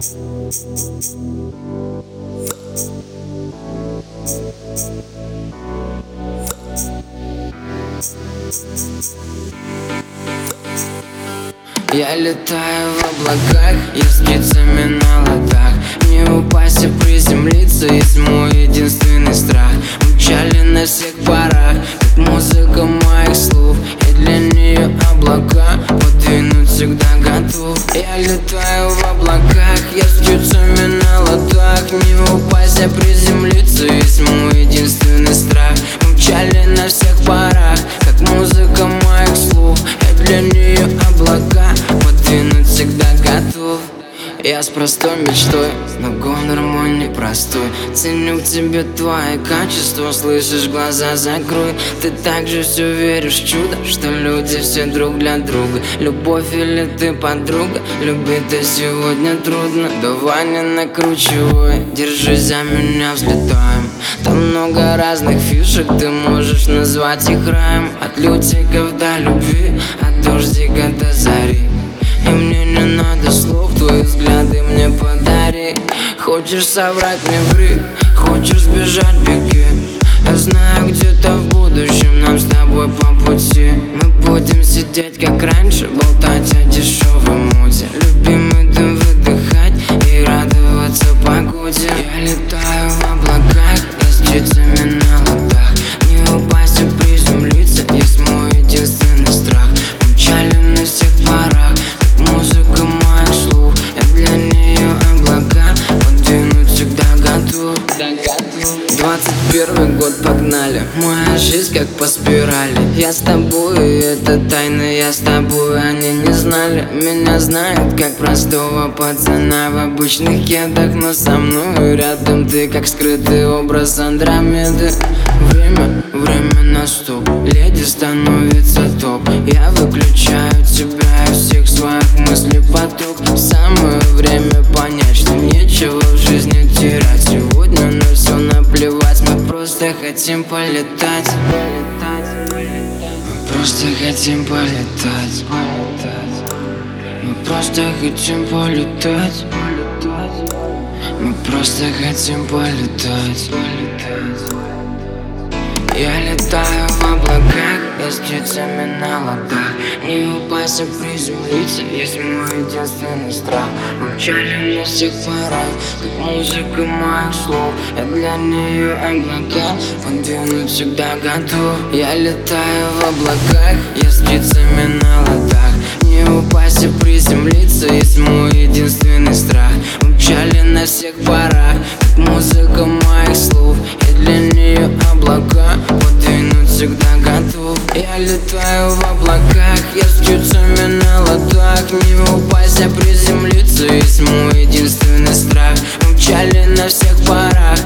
Я летаю в облаках, я с птицами на ладах Не упасть и приземлиться есть мой единственный страх. Мчали на всех парах, как музыка моих слов. И для нее облака подвинуть всегда готов. Я летаю А приземлиться есть мой единственный страх. Мчали на всех парах, как музыка я с простой мечтой, но гонор мой непростой. Ценю к тебе твои качества, слышишь, глаза закрой Ты также все веришь в чудо, что люди все друг для друга. Любовь или ты подруга, любить ты сегодня трудно. Давай не накручивай, держись за меня, взлетаем. Там много разных фишек, ты можешь назвать их раем. От лютиков до любви, от дождика до зари Хочешь соврать мне ври, хочешь сбежать беги. Я знаю где-то в будущем нам с тобой по пути. Мы будем сидеть как раньше, болтать о дешевом погнали Моя жизнь как по спирали. Я с тобой, это тайна, я с тобой. Они не знали, меня знают как простого пацана В обычных кедах, но со мной рядом Ты как скрытый образ Андромеды. Время, время на стоп. Леди становится топ. Я выключаю тебя просто хотим полетать. Мы просто хотим полетать. Мы просто хотим полетать. Мы просто хотим полетать. Я летаю в облаках, птицами на ладах Не упасть, а приземлиться, есть мой единственный страх. Мчали на всех парах, как музыка моих слов. Я для нее облака, подвинуть всегда готов. Я летаю в облаках, я с птицами на ладах. Не упасть, а приземлиться, летаю в облаках, я с птицами на ладах Не упасть, а приземлиться, есть мой единственный страх. Мчали на всех парах,